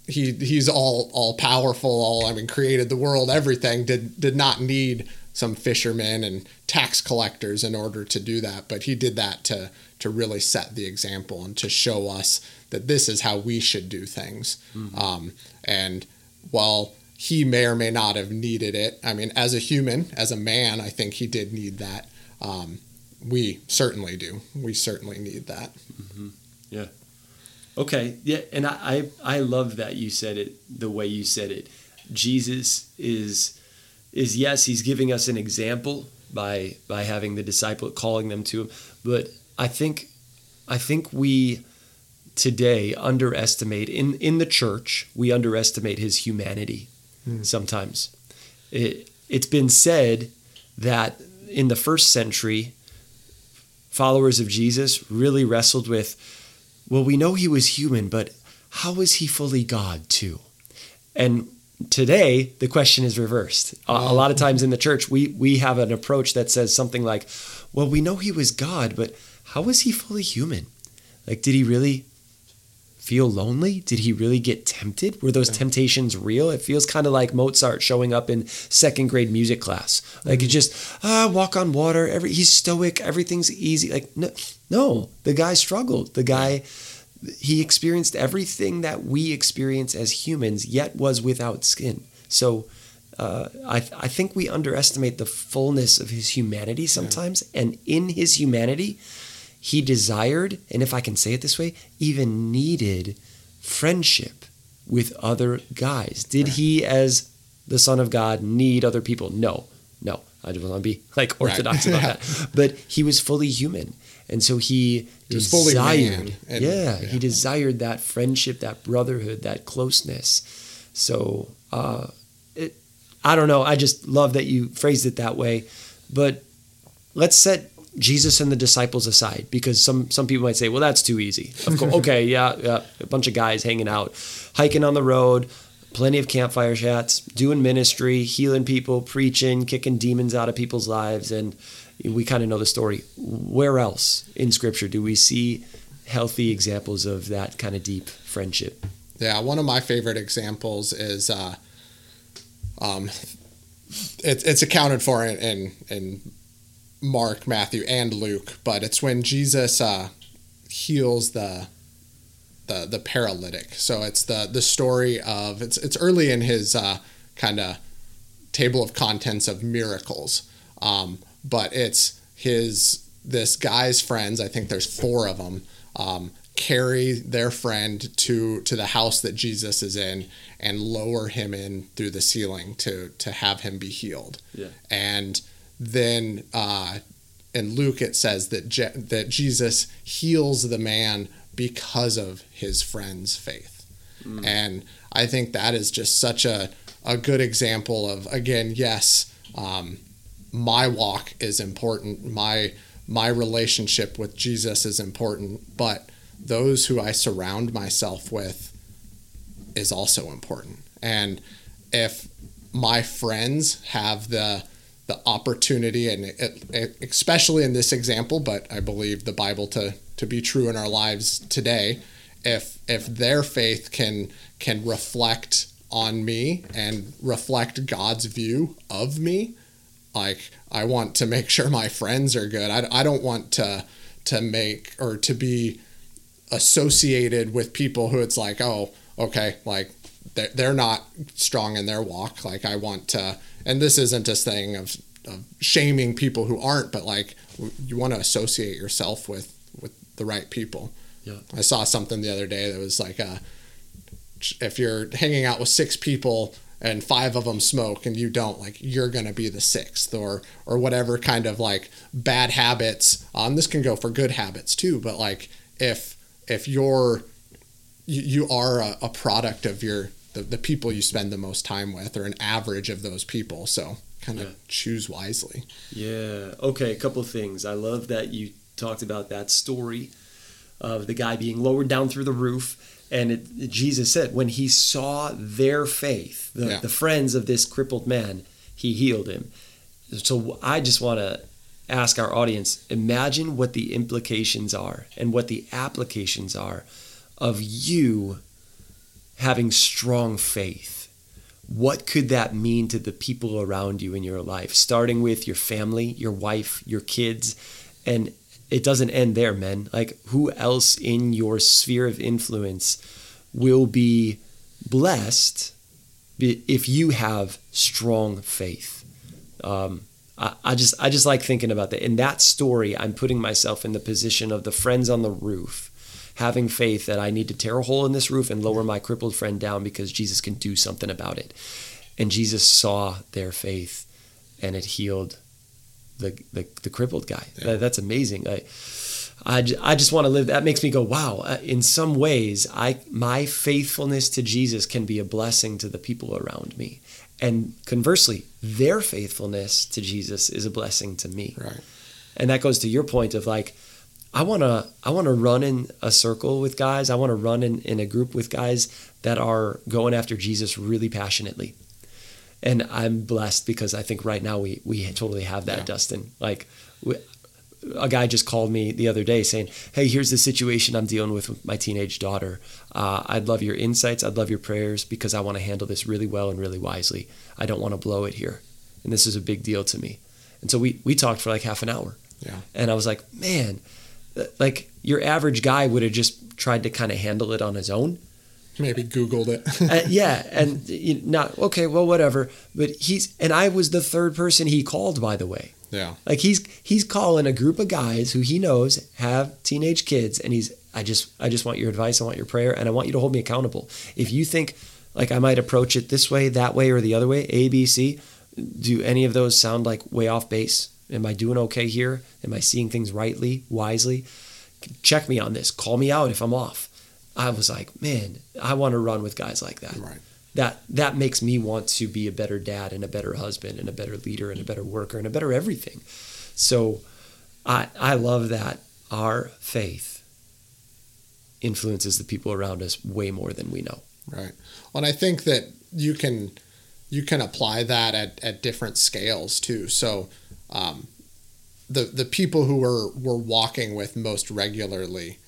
he he's all all powerful, all I mean created the world, everything. Did did not need some fishermen and tax collectors in order to do that, but he did that to to really set the example and to show us that this is how we should do things. Mm-hmm. Um, and while he may or may not have needed it. I mean, as a human, as a man, I think he did need that. Um, we certainly do. We certainly need that. Mm-hmm. Yeah. Okay. Yeah, and I, I I love that you said it the way you said it. Jesus is is yes, he's giving us an example by by having the disciple calling them to him, but I think I think we today underestimate in in the church we underestimate his humanity mm. sometimes. It, it's been said that in the first century, followers of Jesus really wrestled with, well, we know he was human, but how was he fully God too? And today the question is reversed. A, a lot of times in the church, we we have an approach that says something like, "Well, we know he was God, but how was he fully human? Like, did he really feel lonely? Did he really get tempted? Were those temptations real? It feels kind of like Mozart showing up in second grade music class. Like it just ah walk on water. Every he's stoic. Everything's easy. Like no, no. The guy struggled. The guy he experienced everything that we experience as humans, yet was without skin. So. Uh, I, I think we underestimate the fullness of his humanity sometimes. And in his humanity, he desired, and if I can say it this way, even needed friendship with other guys. Did he, as the Son of God, need other people? No, no. I don't want to be like orthodox Right. about that. (laughs) But he was fully human. And so he, He desired, and- yeah, yeah. he desired that friendship, that brotherhood, that closeness. So, uh, it, I don't know. I just love that you phrased it that way. But let's set Jesus and the disciples aside because some some people might say, well, that's too easy. Of course, (laughs) okay, yeah, yeah, a bunch of guys hanging out, hiking on the road, plenty of campfire chats, doing ministry, healing people, preaching, kicking demons out of people's lives, and we kind of know the story. Where else in Scripture do we see healthy examples of that kind of deep friendship? Yeah, one of my favorite examples is uh, um, it, it's accounted for in, in in Mark, Matthew, and Luke, but it's when Jesus uh, heals the the the paralytic. So it's the the story of it's it's early in his uh, kind of table of contents of miracles, um, but it's his this guy's friends. I think there's four of them. Um, carry their friend to to the house that Jesus is in and lower him in through the ceiling to to have him be healed. Yeah. And then uh, in Luke it says that Je- that Jesus heals the man because of his friend's faith. And I think that is just such a a good example of again, yes, um, my walk is important. My my relationship with Jesus is important, but those who I surround myself with is also important. And if my friends have the the opportunity, and it, it, especially in this example, but I believe the Bible to to be true in our lives today, if if their faith can can reflect on me and reflect God's view of me, like I want to make sure my friends are good. I, I don't want to to make or to be associated with people who it's like, oh, okay, like they're, they're not strong in their walk. Like I want to, and this isn't a thing of, of shaming people who aren't, but like you want to associate yourself with with the right people. Yeah. I saw something the other day that was like, uh, if you're hanging out with six people and five of them smoke and you don't, like you're gonna be the sixth, or or whatever kind of like bad habits. Um, this can go for good habits too, but like if if you're you, you are a, a product of your the, the people you spend the most time with, or an average of those people. So kind of Yeah. choose wisely. Yeah. Okay. A couple of things. I love that you talked about that story of the guy being lowered down through the roof. And it, Jesus said, when he saw their faith, the, Yeah. the friends of this crippled man, he healed him. So I just want to ask our audience imagine what the implications are and what the applications are of you having strong faith what could that mean to the people around you in your life? Starting with your family your wife your kids and it doesn't end there men. Like who else in your sphere of influence will be blessed if you have strong faith? Um, I, I just I just like thinking about that. In that story I'm putting myself in the position of the friends on the roof having faith that I need to tear a hole in this roof and lower my crippled friend down because Jesus can do something about it. And Jesus saw their faith and it healed the the, the crippled guy. That- that's amazing. I, I, I just want to live that makes me go wow uh, in some ways I my faithfulness to Jesus can be a blessing to the people around me and conversely their faithfulness to Jesus is a blessing to me Right. and that goes to your point of like I want to I want to run in a circle with guys. I want to run in, in a group with guys that are going after Jesus really passionately. And I'm blessed because I think right now we we totally have that, yeah. Dustin. Like we, a guy just called me the other day saying, "Hey, here's the situation I'm dealing with with my teenage daughter. Uh, I'd love your insights. I'd love your prayers because I want to handle this really well and really wisely. I don't want to blow it here, and this is a big deal to me." And so we we talked for like half an hour. Yeah. And I was like, "Man, like your average guy would have just tried to kind of handle it on his own." Maybe Googled it. uh, yeah, and you not okay. Well, whatever. But he's and I was the third person he called, by the way. Yeah. Like he's he's calling a group of guys who he knows have teenage kids and he's I just I just want your advice, I want your prayer and I want you to hold me accountable. If you think like I might approach it this way, that way or the other way, A, B, C, do any of those sound like way off base? Am I doing okay here? Am I seeing things rightly, wisely? Check me on this. Call me out if I'm off. I was like, man, I want to run with guys like that. Right that that makes me want to be a better dad and a better husband and a better leader and a better worker and a better everything. So I I love that our faith influences the people around us way more than we know. Right. Well, and I think that you can you can apply that at, at different scales too. So um, the the people who we're we're walking with most regularly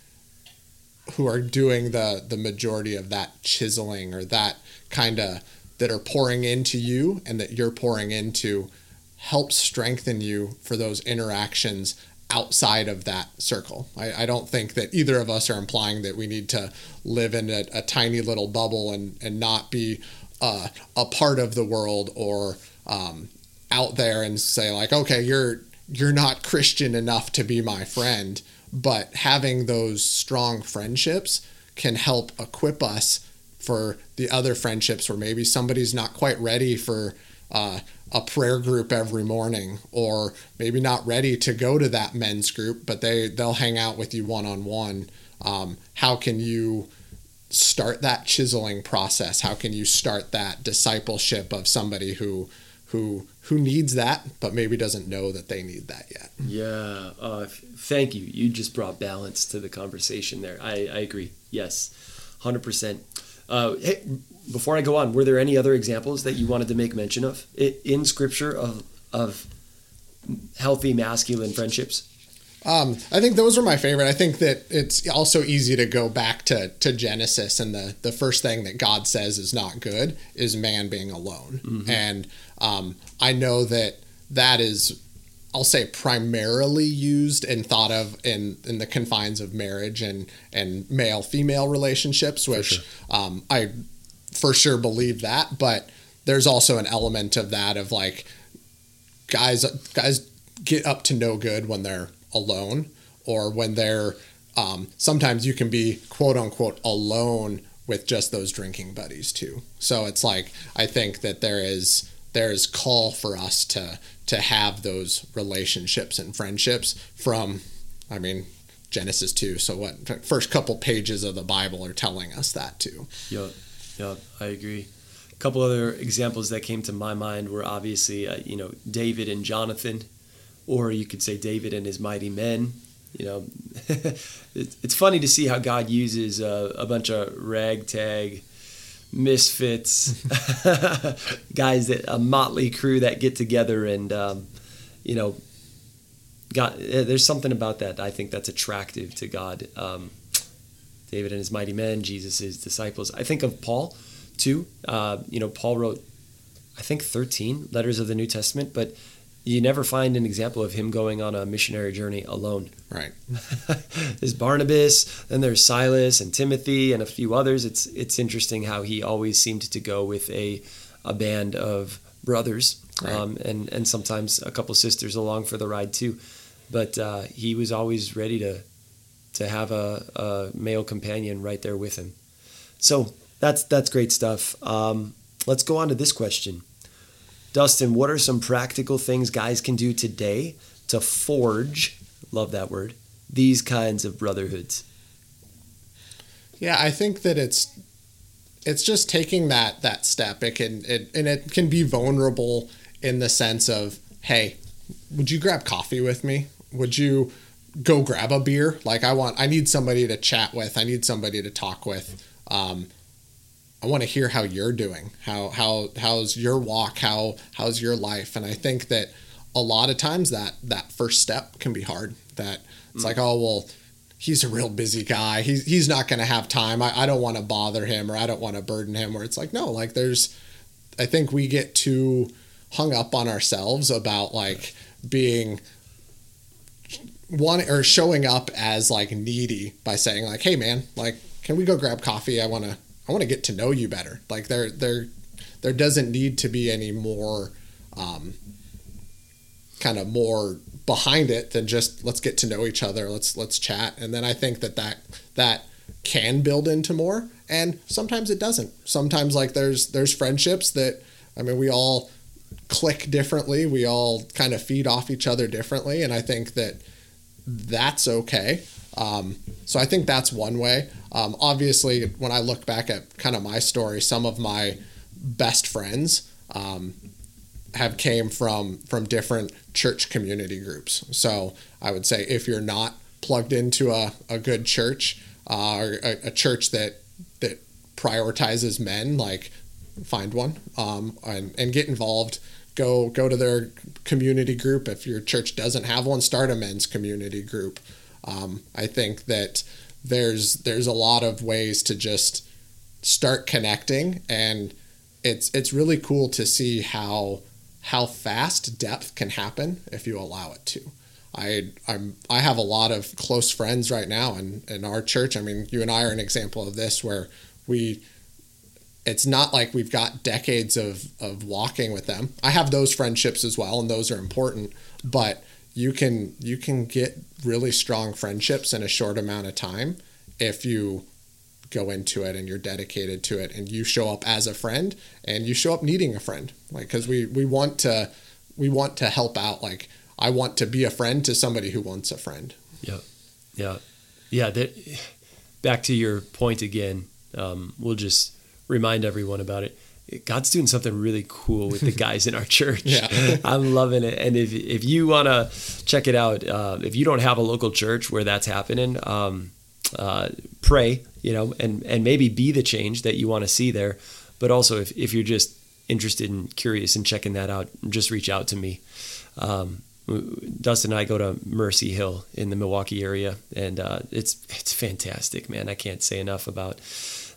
who are doing the the majority of that chiseling or that kind of that are pouring into you and that you're pouring into help strengthen you for those interactions outside of that circle. I, I, don't think that either of us are implying that we need to live in a, a tiny little bubble and, and not be uh, a part of the world or um, out there and say like, okay, you're you're not Christian enough to be my friend. But having those strong friendships can help equip us for the other friendships where maybe somebody's not quite ready for uh, a prayer group every morning or maybe not ready to go to that men's group but they they'll hang out with you one on one how can you start that chiseling process how can you start that discipleship of somebody who who who needs that but maybe doesn't know that they need that yet yeah uh, thank you you just brought balance to the conversation there i, I agree yes 100% uh, hey, before I go on, were there any other examples that you wanted to make mention of in Scripture of of healthy masculine friendships? Um, I think those are my favorite. I think that it's also easy to go back to, to Genesis, and the, the first thing that God says is not good is man being alone. Mm-hmm. And um, I know that that is I'll say primarily used and thought of in, in the confines of marriage and, and male female relationships, which sure. um, I for sure believe that. But there's also an element of that of like guys guys get up to no good when they're alone or when they're um, sometimes you can be quote unquote alone with just those drinking buddies too. So it's like I think that there is there's call for us to to have those relationships and friendships from i mean genesis 2 so what first couple pages of the bible are telling us that too. Yeah yeah i agree. A couple other examples that came to my mind were obviously uh, you know david and jonathan or you could say david and his mighty men you know. (laughs) It's funny to see how god uses uh, a bunch of ragtag misfits, (laughs) guys that a motley crew that get together and um, you know, God. Eh, there's something about that I think that's attractive to God. Um, David and his mighty men, Jesus' disciples. I think of Paul too. Uh, you know, Paul wrote, I think, 13 letters of the New Testament, but you never find an example of him going on a missionary journey alone. Right. (laughs) there's Barnabas, then there's Silas and Timothy and a few others. It's it's interesting how he always seemed to go with a a band of brothers, right. um, and and sometimes a couple sisters along for the ride too. But uh, he was always ready to to have a, a, male companion right there with him. So that's that's great stuff. Um, let's go on to this question. Dustin, what are some practical things guys can do today to forge, love that word, these kinds of brotherhoods? Yeah, I think that it's it's just taking that that step. It can it and it can be vulnerable in the sense of, hey, would you grab coffee with me? Would you go grab a beer. Like I want, I need somebody to chat with. I need somebody to talk with. Um, I want to hear how you're doing. How how how's your walk? How how's your life? And I think that a lot of times that that first step can be hard. That it's mm. like, oh well, he's a real busy guy. He's he's not going to have time. I, I don't want to bother him or I don't want to burden him. Where it's like, no, like there's, I think we get too hung up on ourselves about like being one or showing up as like needy by saying like, hey man, like can we go grab coffee? I want to I want to get to know you better. Like there there there doesn't need to be any more um, kind of more behind it than just let's get to know each other. Let's let's chat. And then I think that that that can build into more and sometimes it doesn't. Sometimes like there's there's friendships that I mean we all click differently. We all kind of feed off each other differently and I think that that's okay. Um, so I think that's one way. Um, obviously, when I look back at kind of my story, some of my best friends um, have came from from different church community groups. So I would say if you're not plugged into a, a good church uh, or a, a, church that that prioritizes men, like find one um, and, and get involved. Go go to their community group. If your church doesn't have one, start a men's community group. Um, I think that there's there's a lot of ways to just start connecting, and it's it's really cool to see how how fast depth can happen if you allow it to. I I'm I have a lot of close friends right now in, in our church. I mean, you and I are an example of this where we it's not like we've got decades of of walking with them. I have those friendships as well and those are important, but you can you can get really strong friendships in a short amount of time if you go into it and you're dedicated to it and you show up as a friend and you show up needing a friend. Like because we we want to we want to help out. Like i want to be a friend to somebody who wants a friend. Yeah yeah yeah that back to your point again um, we'll just remind everyone about it God's doing something really cool with the guys in our (laughs) church. Yeah. I'm loving it. And if, if you want to check it out, uh, if you don't have a local church where that's happening, um, uh, pray, you know, and, and maybe be the change that you want to see there. But also, if, if you're just interested and curious in checking that out, just reach out to me. Um, Dustin and I go to Mercy Hill in the Milwaukee area, and uh, it's it's fantastic, man. I can't say enough about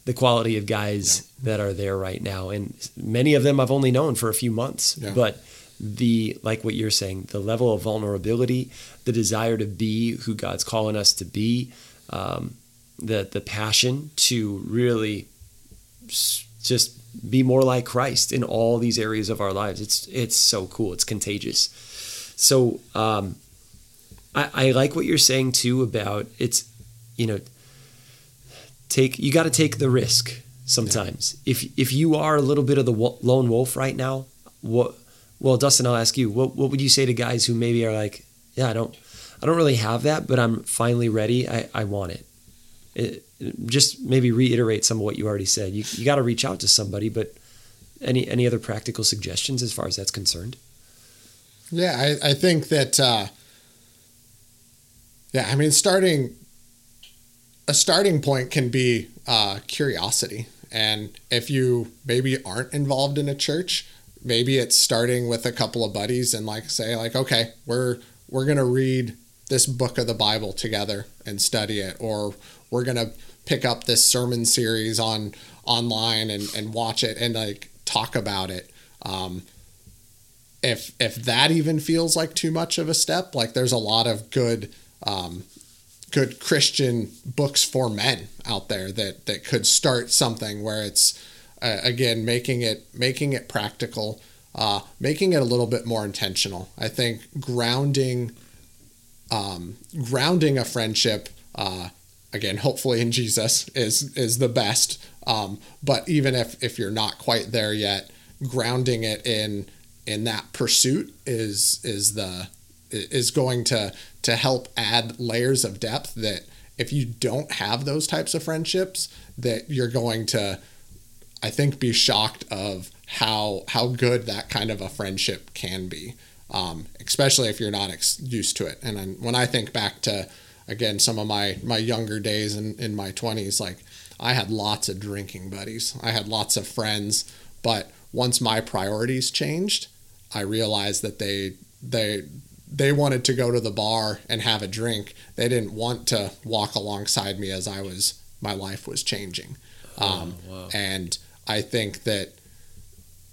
the quality of guys yeah. that are there right now. And many of them I've only known for a few months, yeah. but the like what you're saying, the level of vulnerability, the desire to be who God's calling us to be, um, the the passion to really just be more like Christ in all these areas of our lives. It's it's so cool. It's contagious. So um, I, I like what you're saying too about it's you know take you got to take the risk sometimes. Yeah. If if you are a little bit of the lone wolf right now, what well Dustin, I'll ask you, what what would you say to guys who maybe are like, yeah, I don't I don't really have that, but I'm finally ready. I, I want it. it. Just maybe reiterate some of what you already said. You you got to reach out to somebody, but any any other practical suggestions as far as that's concerned? Yeah, I, I think that uh, yeah, I mean starting a starting point can be uh, curiosity. And if you maybe aren't involved in a church, maybe it's starting with a couple of buddies and like say like, okay, we're we're gonna read this book of the Bible together and study it, or we're gonna pick up this sermon series on online and, and watch it and like talk about it. Um, if if that even feels like too much of a step, like there's a lot of good um, good Christian books for men out there that that could start something where it's uh, again making it making it practical, uh, making it a little bit more intentional. I think grounding um, grounding a friendship. Uh, again, hopefully in Jesus is is the best. Um, but even if if you're not quite there yet, grounding it in in that pursuit is is the is going to to help add layers of depth that if you don't have those types of friendships that you're going to I think be shocked of how how good that kind of a friendship can be. um, especially if you're not ex- used to it. And then when I think back to again some of my my younger days in in my 20s, like I had lots of drinking buddies, I had lots of friends, but once my priorities changed, I realized that they they they wanted to go to the bar and have a drink. They didn't want to walk alongside me as I was my life was changing. Um, oh, wow. And I think that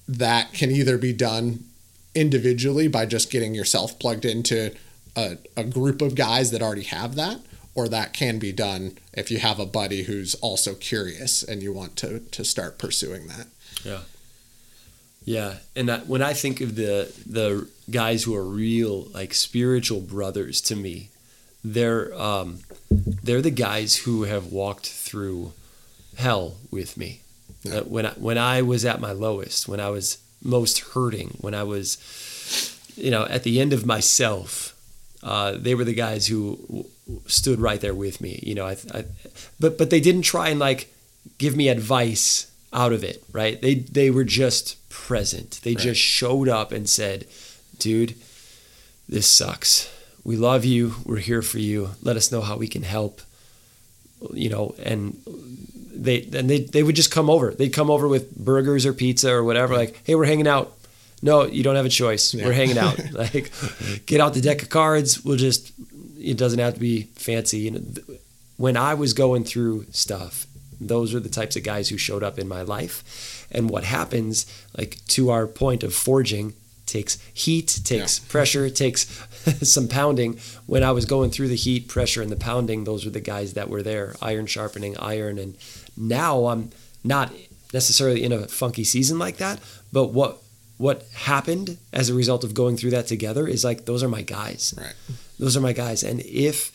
that can either be done individually by just getting yourself plugged into a, a group of guys that already have that, or that can be done if you have a buddy who's also curious and you want to to start pursuing that. Yeah. Yeah, and I, when I think of the the guys who are real like spiritual brothers to me, they're um, they're the guys who have walked through hell with me. Yeah. Uh, when I, when I was at my lowest, when I was most hurting, when I was, you know, at the end of myself, uh, they were the guys who w- stood right there with me. You know, I, I, but but they didn't try and like give me advice out of it, right? They they were just present. They right. just showed up and said, "Dude, this sucks. We love you. We're here for you. Let us know how we can help." You know, and they and they they would just come over. They'd come over with burgers or pizza or whatever. Like, hey, we're hanging out. No, you don't have a choice. Yeah. We're hanging out. (laughs) like, get out the deck of cards. We'll just. It doesn't have to be fancy. You know, when I was going through stuff, those are the types of guys who showed up in my life. And what happens, like to our point of forging, takes heat, takes yeah. pressure, takes (laughs) some pounding. When I was going through the heat, pressure, and the pounding, those were the guys that were there, iron sharpening iron. And now I'm not necessarily in a funky season like that, but what what happened as a result of going through that together is like those are my guys. Right. Those are my guys. And if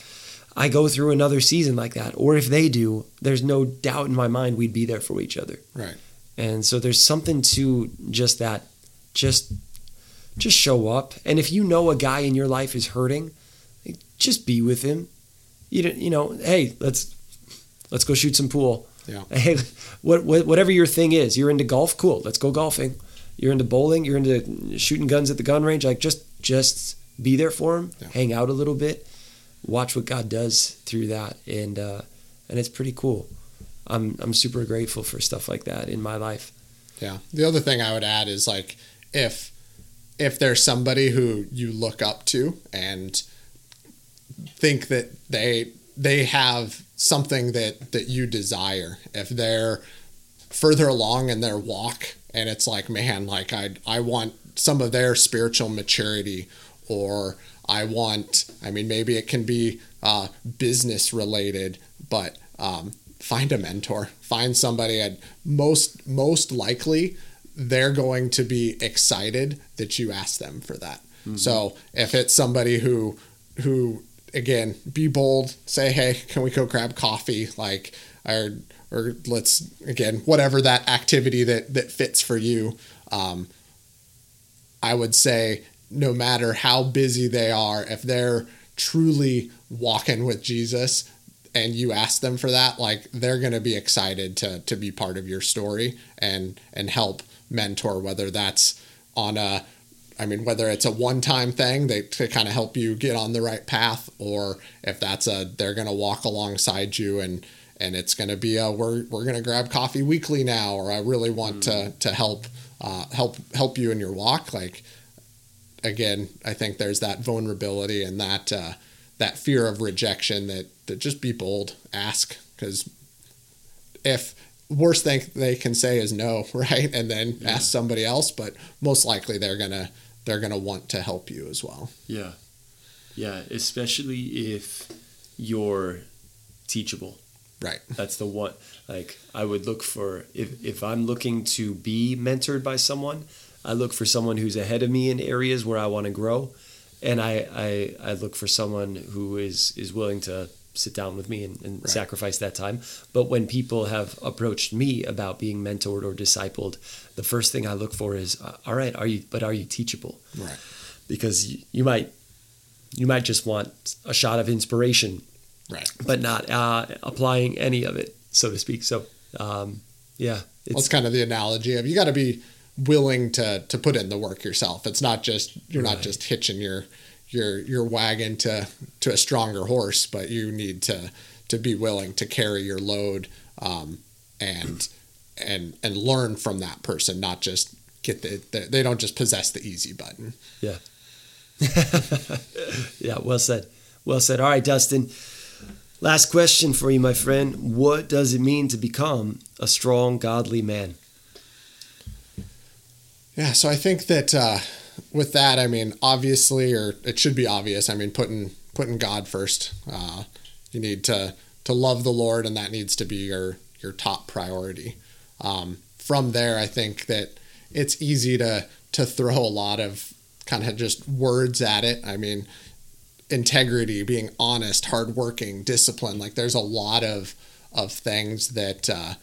I go through another season like that, or if they do, there's no doubt in my mind we'd be there for each other. Right. And so there's something to just that, just just show up. And if you know a guy in your life is hurting, just be with him. You know, you know, hey, let's let's go shoot some pool. Yeah. (laughs) Hey, what, what whatever your thing is, you're into golf, cool. Let's go golfing. You're into bowling, you're into shooting guns at the gun range. Like just just be there for him, yeah. hang out a little bit, watch what God does through that, and uh, and it's pretty cool. I'm I'm super grateful for stuff like that in my life. Yeah. The other thing I would add is like if if there's somebody who you look up to and think that they they have something that that you desire if they're further along in their walk and it's like man like i i want some of their spiritual maturity or i want i mean maybe it can be uh, business related but um, find a mentor find somebody and most most likely they're going to be excited that you ask them for that. Mm-hmm. So if it's somebody who who again be bold, say hey, can we go grab coffee? Like or or let's again whatever that activity that that fits for you. Um, I would say no matter how busy they are, if they're truly walking with Jesus and you ask them for that, like they're going to be excited to to be part of your story and and help mentor, whether that's on a I mean, whether it's a one-time thing they, to kind of help you get on the right path, or if that's a they're going to walk alongside you and and it's going to be a we're we're going to grab coffee weekly now, or I really want mm. to to help uh, help help you in your walk. Like again, I think there's that vulnerability and that uh, that fear of rejection that that just be bold, ask because if worst thing they can say is no, (laughs) right? And then yeah. ask somebody else, but most likely they're gonna they're gonna want to help you as well. Yeah, yeah, especially if you're teachable. Right. That's the one. Like I would look for if if I'm looking to be mentored by someone, I look for someone who's ahead of me in areas where I want to grow, and I I, I look for someone who is is willing to sit down with me and, and right. sacrifice that time. But when people have approached me about being mentored or discipled, the first thing I look for is, uh, all right, are you? But are you teachable? Right. Because you, you might you might just want a shot of inspiration, right? But not uh, applying any of it, so to speak. So, um, yeah, it's, well, it's kind of the analogy of you got to be willing to to put in the work yourself. It's not just you're Right. not just hitching your your your wagon to to a stronger horse, but you need to to be willing to carry your load um, and and and learn from that person, not just get the, the they don't just possess the easy button. Yeah. (laughs) yeah, well said. Well said. All right, Dustin. Last question for you, my friend. What does it mean to become a strong, godly man? Yeah, so I think that uh, with that, I mean, obviously, or it should be obvious. I mean, putting putting God first. Uh, you need to to love the Lord, and that needs to be your your top priority. Um, from there, I think that it's easy to to throw a lot of kind of just words at it. I mean, integrity, being honest, hardworking, discipline. Like, there's a lot of of things that. Uh,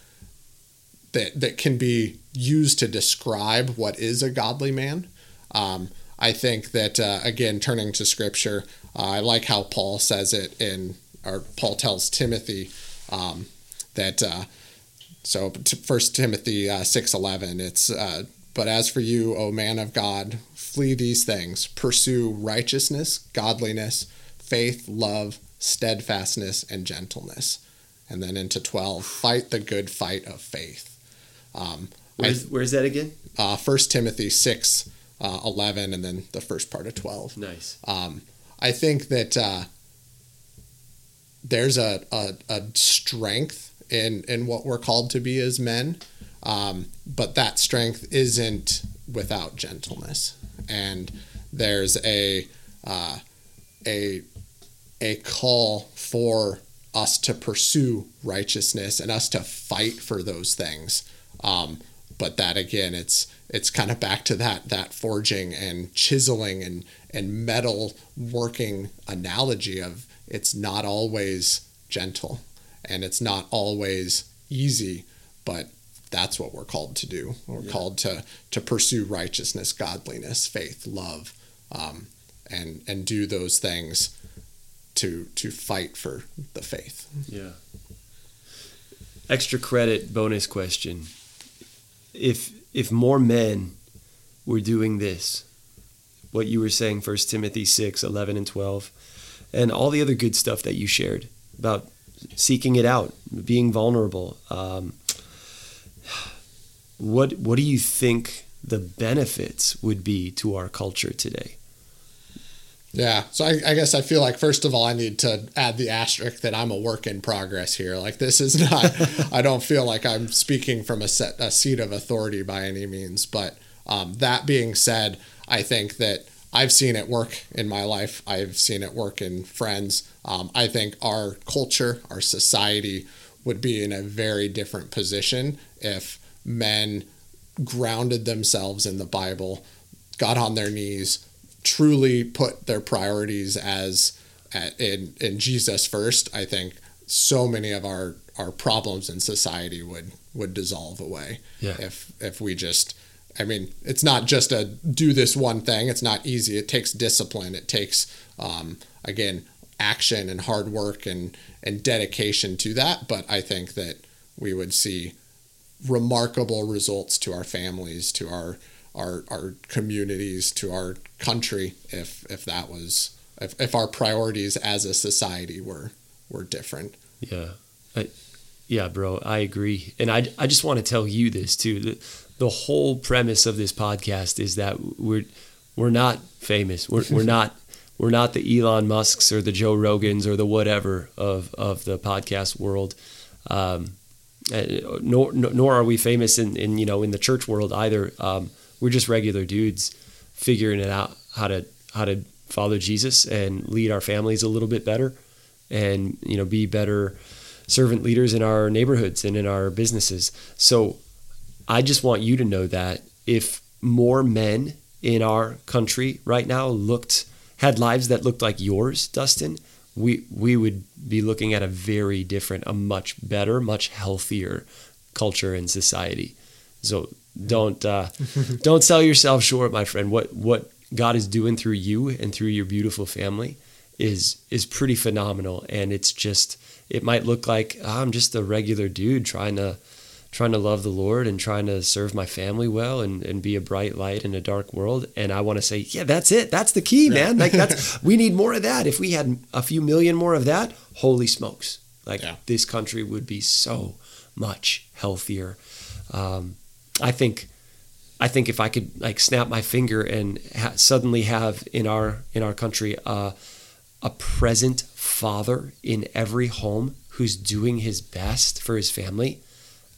that that can be used to describe what is a godly man. Um, I think that uh, again, turning to Scripture, uh, I like how Paul says it in, or Paul tells Timothy um, that. Uh, so, First Timothy uh, six eleven. It's uh, but as for you, O man of God, flee these things: pursue righteousness, godliness, faith, love, steadfastness, and gentleness. And then into twelve, fight the good fight of faith. Um, Where's, where's that again? uh, 1 Timothy 6, uh, 11, and then the first part of 12. Nice. Um, I think that uh, there's a, a, a strength in, in what we're called to be as men, um, but that strength isn't without gentleness. And there's a, uh, a, a call for us to pursue righteousness and us to fight for those things. Um, but that again, it's it's kind of back to that that forging and chiseling and and metal working analogy of it's not always gentle and it's not always easy, but that's what we're called to do. We're Yeah. called to to pursue righteousness, godliness, faith, love, um, and and do those things to to fight for the faith. Yeah. Extra credit bonus question. If if more men were doing this, what you were saying, First Timothy 6, 11 and 12, and all the other good stuff that you shared about seeking it out, being vulnerable, um, what what do you think the benefits would be to our culture today? Yeah, so I, I guess I feel like first of all I need to add the asterisk that I'm a work in progress here. Like this is not. (laughs) I don't feel like I'm speaking from a set a seat of authority by any means. But um, that being said, I think that I've seen it work in my life. I've seen it work in friends. Um, I think our culture, our society, would be in a very different position if men grounded themselves in the Bible, got on their knees, truly put their priorities as at, in in Jesus first, I think so many of our our problems in society would would dissolve away Yeah. if if we just I mean, it's not just a do this one thing. It's not easy. It takes discipline. It takes um, again action and hard work and and dedication to that. But I think that we would see remarkable results to our families, to our our our communities, to our country if if that was if, if our priorities as a society were were different. Yeah. I, yeah, bro, I agree. And I, I just want to tell you this too. The, the whole premise of this podcast is that we're we're not famous. We're, we're not (laughs) we're not the Elon Musks or the Joe Rogans or the whatever of, of the podcast world. Um, uh, nor, nor are we famous in, in you know in the church world either. Um, we're just regular dudes figuring it out how to how to follow Jesus and lead our families a little bit better, and you know be better servant leaders in our neighborhoods and in our businesses. So I just want you to know that if more men in our country right now looked had lives that looked like yours, Dustin, we we would be looking at a very different, a much better, much healthier culture and society. So don't uh, (laughs) don't sell yourself short, my friend. What what God is doing through you and through your beautiful family is is pretty phenomenal, and it's just it might look like "Ah, I'm just a regular dude trying to trying to love the Lord and trying to serve my family well and, and be a bright light in a dark world. And I want to say, yeah, that's it. That's the key, man. Like that's (laughs) we need more of that. If we had a few million more of that, holy smokes. Like Yeah. this country would be so much healthier. Um, I think I think if I could like snap my finger and ha- suddenly have in our in our country uh, a present father in every home who's doing his best for his family,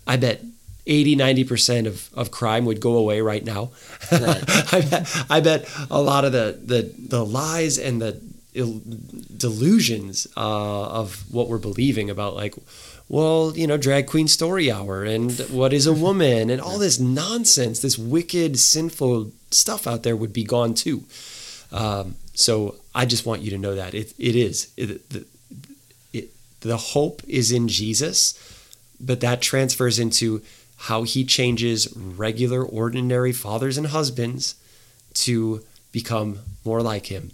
I bet 80 90% of, of crime would go away right now. Right. (laughs) I bet I bet a lot of the the, the lies and the il- delusions uh, of what we're believing about like well, you know, drag queen story hour and what is a (laughs) woman and all this nonsense, this wicked, sinful stuff out there would be gone too. Um, so I just want you to know that it, it is. It, the, it, the hope is in Jesus, but that transfers into how he changes regular, ordinary fathers and husbands to become more like him.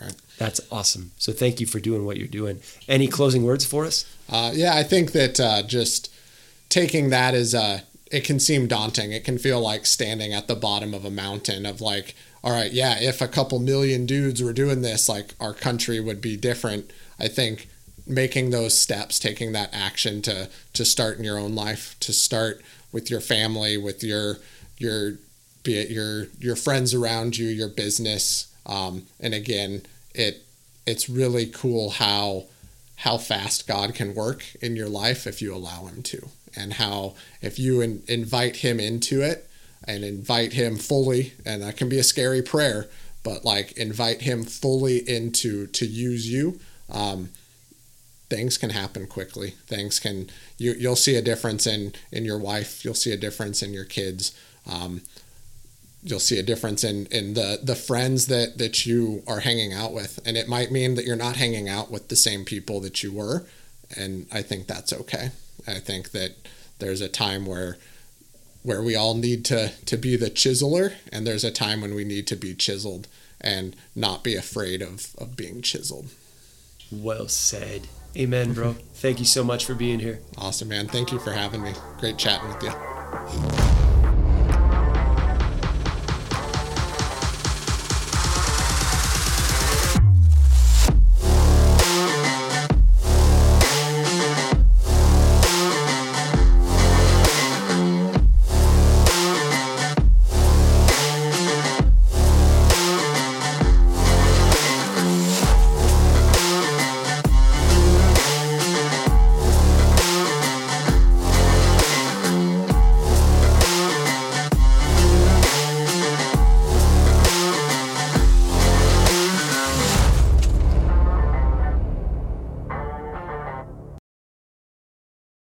Right. That's awesome. So thank you for doing what you're doing. Any closing words for us? Uh, yeah, I think that uh, just taking that as uh, it can seem daunting. It can feel like standing at the bottom of a mountain of like, all right, yeah, if a couple million dudes were doing this, like our country would be different. I think making those steps, taking that action to to start in your own life, to start with your family, with your your be it your your friends around you, your business, um, and again, it it's really cool how how fast God can work in your life if you allow Him to, and how if you in, invite Him into it and invite Him fully, and that can be a scary prayer, but like invite Him fully into to use you. Um, things can happen quickly. Things can you you'll see a difference in in your wife. You'll see a difference in your kids. Um, you'll see a difference in in the the friends that that you are hanging out with and it might mean that you're not hanging out with the same people that you were and i think that's okay i think that there's a time where where we all need to to be the chiseler and there's a time when we need to be chiseled and not be afraid of of being chiseled Well said. Amen, bro. Thank you so much for being here. awesome man thank you for having me great chatting with you